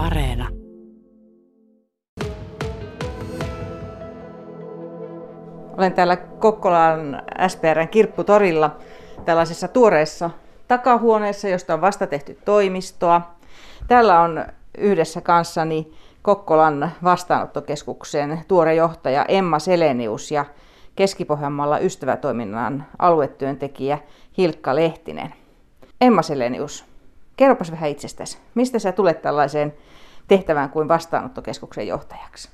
Areena. Olen täällä Kokkolan SPRn kirpputorilla tällaisessa tuoreessa takahuoneessa, josta on vasta tehty toimistoa. Täällä on yhdessä kanssani Kokkolan vastaanottokeskuksen tuore johtaja Emma Selenius ja Keski-Pohjanmaalla ystävätoiminnan aluetyöntekijä Hilkka Lehtinen. Emma Selenius, kerropas vähän itsestäsi. Mistä sä tulet tällaiseen tehtävään kuin vastaanottokeskuksen johtajaksi?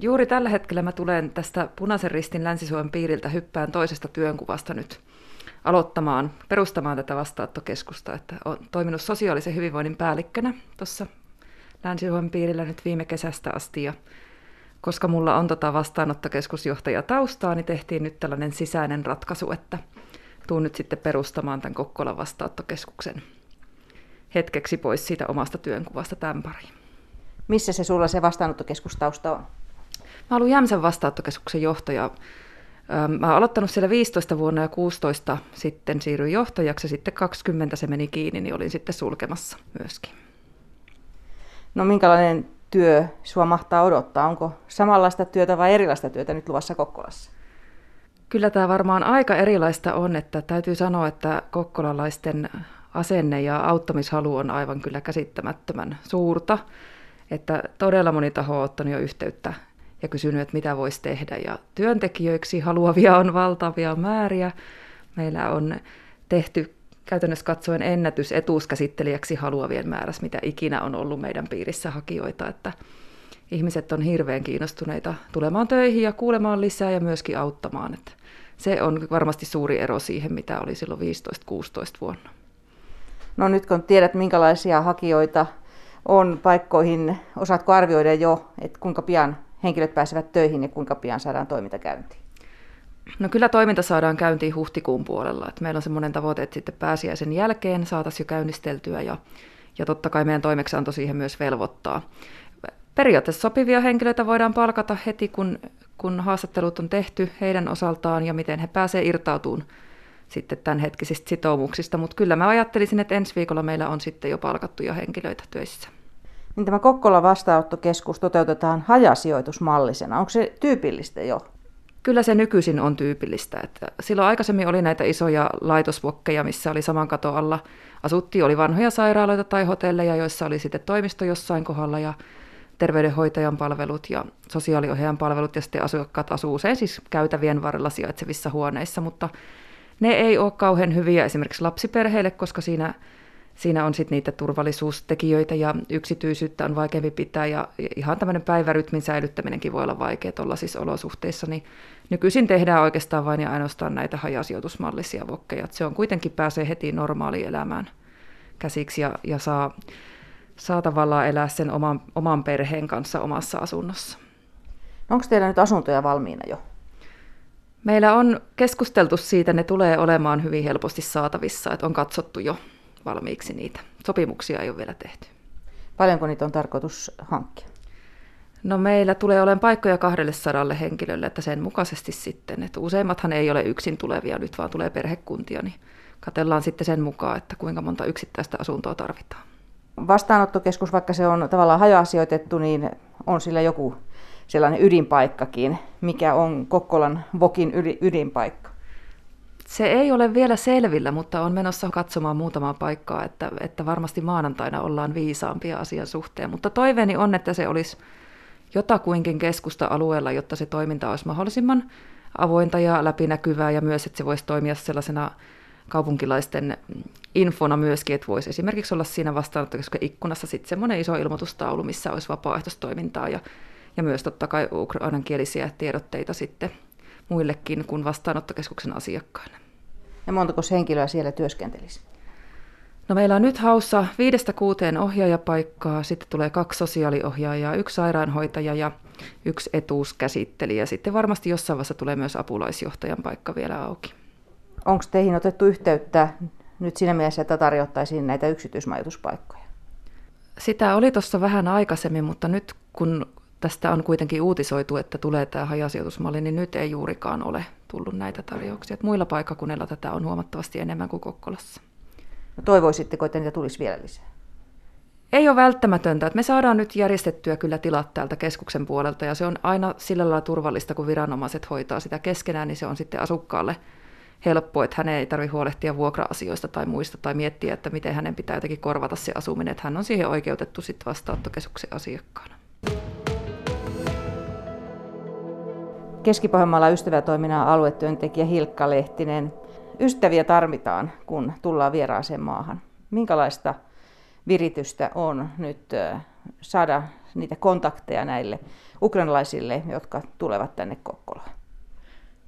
Juuri tällä hetkellä mä tulen tästä Punaisen ristin Länsi-Suomen piiriltä hyppään toisesta työnkuvasta nyt aloittamaan, perustamaan tätä vastaanottokeskusta. Että olen toiminut sosiaalisen hyvinvoinnin päällikkönä tuossa Länsi-Suomen piirillä nyt viime kesästä asti. Ja koska mulla on tota vastaanottokeskusjohtaja taustaa, niin tehtiin nyt tällainen sisäinen ratkaisu, että tuun nyt sitten perustamaan tämän Kokkolan vastaanottokeskuksen hetkeksi pois siitä omasta työnkuvasta tämän pariin. Missä se sulla se vastaanottokeskustausta on? Mä olen Jämsän vastaanottokeskuksen johtaja. Mä olen aloittanut siellä 15 vuonna ja 16 sitten siirryin johtajaksi ja sitten 20 se meni kiinni, niin olin sitten sulkemassa myöskin. No minkälainen työ sua mahtaa odottaa? Onko samanlaista työtä vai erilaista työtä nyt luvassa Kokkolassa? Kyllä tämä varmaan aika erilaista on, että täytyy sanoa, että kokkolalaisten asenne ja auttamishalu on aivan kyllä käsittämättömän suurta. Että todella moni taho on ottanut jo yhteyttä ja kysynyt, että mitä voisi tehdä. Ja työntekijöiksi haluavia on valtavia määriä. Meillä on tehty käytännössä katsoen ennätys etuuskäsittelijäksi haluavien määrässä, mitä ikinä on ollut meidän piirissä hakijoita, että ihmiset on hirveän kiinnostuneita tulemaan töihin ja kuulemaan lisää ja myöskin auttamaan. Että se on varmasti suuri ero siihen, mitä oli silloin 15-16 vuonna. No nyt kun tiedät, minkälaisia hakijoita on paikkoihin, osaatko arvioida jo, että kuinka pian henkilöt pääsevät töihin ja kuinka pian saadaan toiminta käyntiin? No kyllä toiminta saadaan käyntiin huhtikuun puolella. Et meillä on semmoinen tavoite, että sitten pääsiäisen jälkeen saataisiin jo käynnisteltyä ja, ja totta kai meidän toimeksianto siihen myös velvoittaa. Periaatteessa sopivia henkilöitä voidaan palkata heti, kun, kun haastattelut on tehty heidän osaltaan ja miten he pääsevät irtautumaan sitten tämänhetkisistä sitoumuksista. Mutta kyllä mä ajattelisin, että ensi viikolla meillä on sitten jo palkattuja henkilöitä töissä. Niin tämä Kokkola vastaanottokeskus toteutetaan hajasijoitusmallisena. Onko se tyypillistä jo? Kyllä se nykyisin on tyypillistä. Että silloin aikaisemmin oli näitä isoja laitosvokkeja, missä oli saman katon alla asuttiin. Oli vanhoja sairaaloita tai hotelleja, joissa oli sitten toimisto jossain kohdalla ja terveydenhoitajan palvelut ja sosiaaliohjaajan palvelut ja sitten asukkaat asuu usein siis käytävien varrella sijaitsevissa huoneissa, mutta ne ei ole kauhean hyviä esimerkiksi lapsiperheille, koska siinä siinä on sitten niitä turvallisuustekijöitä ja yksityisyyttä on vaikeampi pitää ja ihan tämmöinen päivärytmin säilyttäminenkin voi olla vaikea siis olosuhteissa, niin nykyisin tehdään oikeastaan vain ja ainoastaan näitä hajasijoitusmallisia vokkeja. Se on kuitenkin pääsee heti normaaliin elämään käsiksi ja, ja saa, saa tavallaan elää sen oman, oman perheen kanssa omassa asunnossa. Onko teillä nyt asuntoja valmiina jo? Meillä on keskusteltu siitä, ne tulee olemaan hyvin helposti saatavissa, että on katsottu jo valmiiksi niitä. Sopimuksia ei ole vielä tehty. Paljonko niitä on tarkoitus hankkia? No meillä tulee olemaan paikkoja 200 henkilölle, että sen mukaisesti sitten, että useimmathan ei ole yksin tulevia nyt, vaan tulee perhekuntia, niin katellaan sitten sen mukaan, että kuinka monta yksittäistä asuntoa tarvitaan. Vastaanottokeskus, vaikka se on tavallaan haja-asioitettu, niin on sillä joku sellainen ydinpaikkakin. Mikä on Kokkolan Vokin ydinpaikka? Se ei ole vielä selvillä, mutta on menossa katsomaan muutamaa paikkaa, että, että varmasti maanantaina ollaan viisaampia asian suhteen. Mutta toiveeni on, että se olisi jotakuinkin keskusta-alueella, jotta se toiminta olisi mahdollisimman avointa ja läpinäkyvää ja myös, että se voisi toimia sellaisena kaupunkilaisten infona myöskin, että voisi esimerkiksi olla siinä vastaanottokeskuksen ikkunassa sitten semmoinen iso ilmoitustaulu, missä olisi vapaaehtoistoimintaa ja, ja myös totta kai ukrainankielisiä tiedotteita sitten muillekin kuin vastaanottokeskuksen asiakkaille. Ja montako henkilöä siellä työskentelisi? No meillä on nyt haussa viidestä kuuteen ohjaajapaikkaa, sitten tulee kaksi sosiaaliohjaajaa, yksi sairaanhoitaja ja yksi etuuskäsittelijä. Sitten varmasti jossain vaiheessa tulee myös apulaisjohtajan paikka vielä auki. Onko teihin otettu yhteyttä nyt siinä mielessä, että tarjottaisiin näitä yksityismajoituspaikkoja? Sitä oli tuossa vähän aikaisemmin, mutta nyt kun tästä on kuitenkin uutisoitu, että tulee tämä hajasijoitusmalli, niin nyt ei juurikaan ole tullut näitä tarjouksia. Että muilla paikkakunnilla tätä on huomattavasti enemmän kuin Kokkolassa. No toivoisitteko, että niitä tulisi vielä lisää? ei ole välttämätöntä. Että me saadaan nyt järjestettyä kyllä tilat täältä keskuksen puolelta ja se on aina sillä lailla turvallista, kun viranomaiset hoitaa sitä keskenään, niin se on sitten asukkaalle helppo, että hänen ei tarvitse huolehtia vuokra-asioista tai muista tai miettiä, että miten hänen pitää jotenkin korvata se asuminen, että hän on siihen oikeutettu sitten vastaanottokeskuksen asiakkaana. Keski-Pohjanmaalla ystävätoiminnan aluetyöntekijä Hilkka Lehtinen. Ystäviä tarvitaan, kun tullaan vieraaseen maahan. Minkälaista viritystä on nyt saada niitä kontakteja näille ukrainalaisille, jotka tulevat tänne Kokkolaan?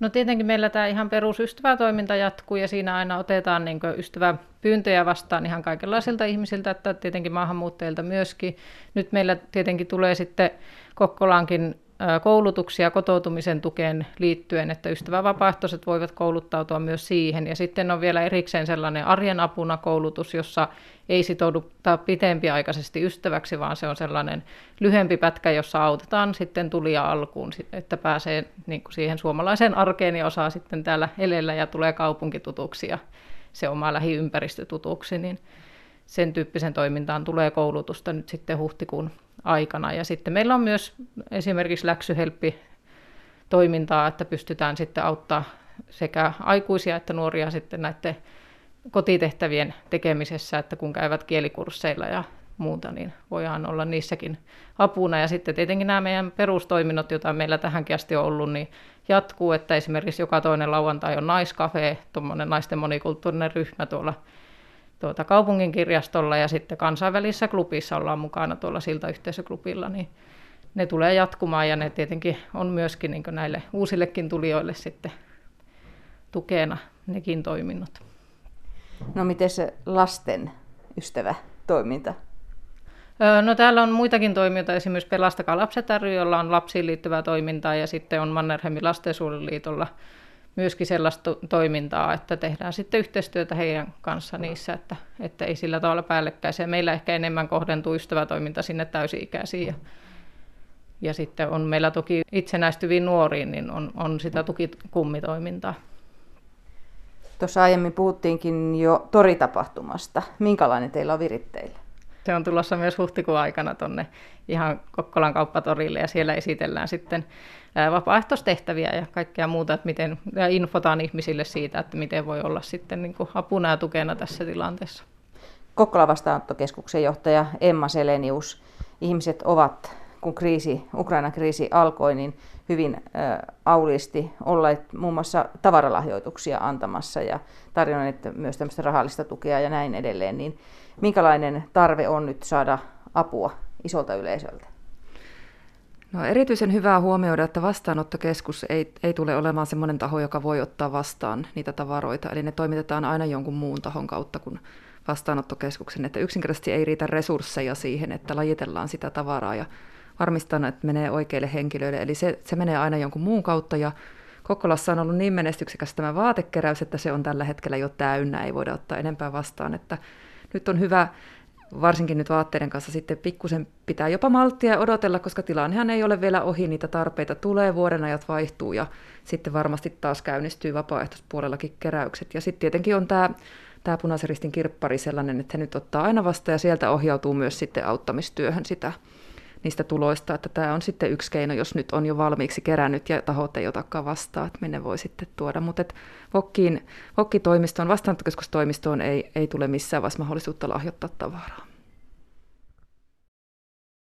No tietenkin meillä tämä ihan perusystävätoiminta jatkuu ja siinä aina otetaan niin ystäväpyyntöjä vastaan ihan kaikenlaisilta ihmisiltä, että tietenkin maahanmuuttajilta myöskin. Nyt meillä tietenkin tulee sitten Kokkolaankin koulutuksia kotoutumisen tukeen liittyen, että ystävävapaaehtoiset voivat kouluttautua myös siihen. Ja sitten on vielä erikseen sellainen arjen apuna koulutus, jossa ei sitouduta pitempiaikaisesti ystäväksi, vaan se on sellainen lyhyempi pätkä, jossa autetaan sitten tulia alkuun, että pääsee niin kuin siihen suomalaiseen arkeen ja osaa sitten täällä elellä ja tulee kaupunkitutuksi ja se oma lähiympäristö tutuksi, niin sen tyyppisen toimintaan tulee koulutusta nyt sitten huhtikuun aikana. Ja sitten meillä on myös esimerkiksi läksyhelppi toimintaa, että pystytään sitten auttaa sekä aikuisia että nuoria sitten näiden kotitehtävien tekemisessä, että kun käyvät kielikursseilla ja muuta, niin voidaan olla niissäkin apuna. Ja sitten tietenkin nämä meidän perustoiminnot, joita meillä tähänkin asti on ollut, niin jatkuu, että esimerkiksi joka toinen lauantai on naiskafe, tuommoinen naisten monikulttuurinen ryhmä tuolla tuota kaupungin kirjastolla ja sitten kansainvälisessä klubissa ollaan mukana tuolla siltä yhteisöklubilla, niin ne tulee jatkumaan ja ne tietenkin on myöskin niin näille uusillekin tulijoille sitten tukena nekin toiminnot. No miten se lasten ystävä toiminta? No täällä on muitakin toimijoita, esimerkiksi Pelastakaa lapset ry, jolla on lapsiin liittyvää toimintaa ja sitten on Mannerheimin lastensuojeluliitolla myöskin sellaista toimintaa, että tehdään sitten yhteistyötä heidän kanssa niissä, että, että ei sillä tavalla päällekkäisiä. Meillä ehkä enemmän kohdentuu ystävätoiminta sinne täysi-ikäisiin ja, ja sitten on meillä toki itsenäistyviin nuoriin, niin on, on sitä tukikummitoimintaa. Tuossa aiemmin puhuttiinkin jo toritapahtumasta. Minkälainen teillä on viritteillä? Se on tulossa myös huhtikuun aikana tuonne ihan Kokkolan kauppatorille ja siellä esitellään sitten vapaaehtoistehtäviä ja kaikkea muuta, että miten, ja infotaan ihmisille siitä, että miten voi olla sitten niin kuin apuna ja tukena tässä tilanteessa. Kokkolan vastaanottokeskuksen johtaja Emma Selenius. Ihmiset ovat, kun kriisi, Ukrainan kriisi alkoi, niin hyvin auliisti olleet muun muassa tavaralahjoituksia antamassa ja tarjonneet myös tämmöistä rahallista tukea ja näin edelleen. Niin minkälainen tarve on nyt saada apua isolta yleisöltä? No, erityisen hyvää huomioida, että vastaanottokeskus ei, ei tule olemaan sellainen taho, joka voi ottaa vastaan niitä tavaroita. Eli ne toimitetaan aina jonkun muun tahon kautta kuin vastaanottokeskuksen. Että yksinkertaisesti ei riitä resursseja siihen, että lajitellaan sitä tavaraa ja varmistaa, että menee oikeille henkilöille. Eli se, se menee aina jonkun muun kautta ja Kokkolassa on ollut niin menestyksekäs tämä vaatekeräys, että se on tällä hetkellä jo täynnä, ei voida ottaa enempää vastaan. Että nyt on hyvä varsinkin nyt vaatteiden kanssa sitten pikkusen pitää jopa malttia odotella, koska tilannehan ei ole vielä ohi, niitä tarpeita tulee, vuodenajat vaihtuu ja sitten varmasti taas käynnistyy vapaaehtoispuolellakin keräykset. Ja sitten tietenkin on tämä tämä punaisen ristin kirppari sellainen, että he nyt ottaa aina vasta ja sieltä ohjautuu myös sitten auttamistyöhön sitä niistä tuloista, että tämä on sitten yksi keino, jos nyt on jo valmiiksi kerännyt ja tahot ei otakaan vastaan, että minne voi sitten tuoda. Mutta Vokkiin, Vokki-toimistoon, vastaanottokeskustoimistoon ei, ei tule missään vaiheessa mahdollisuutta lahjoittaa tavaraa.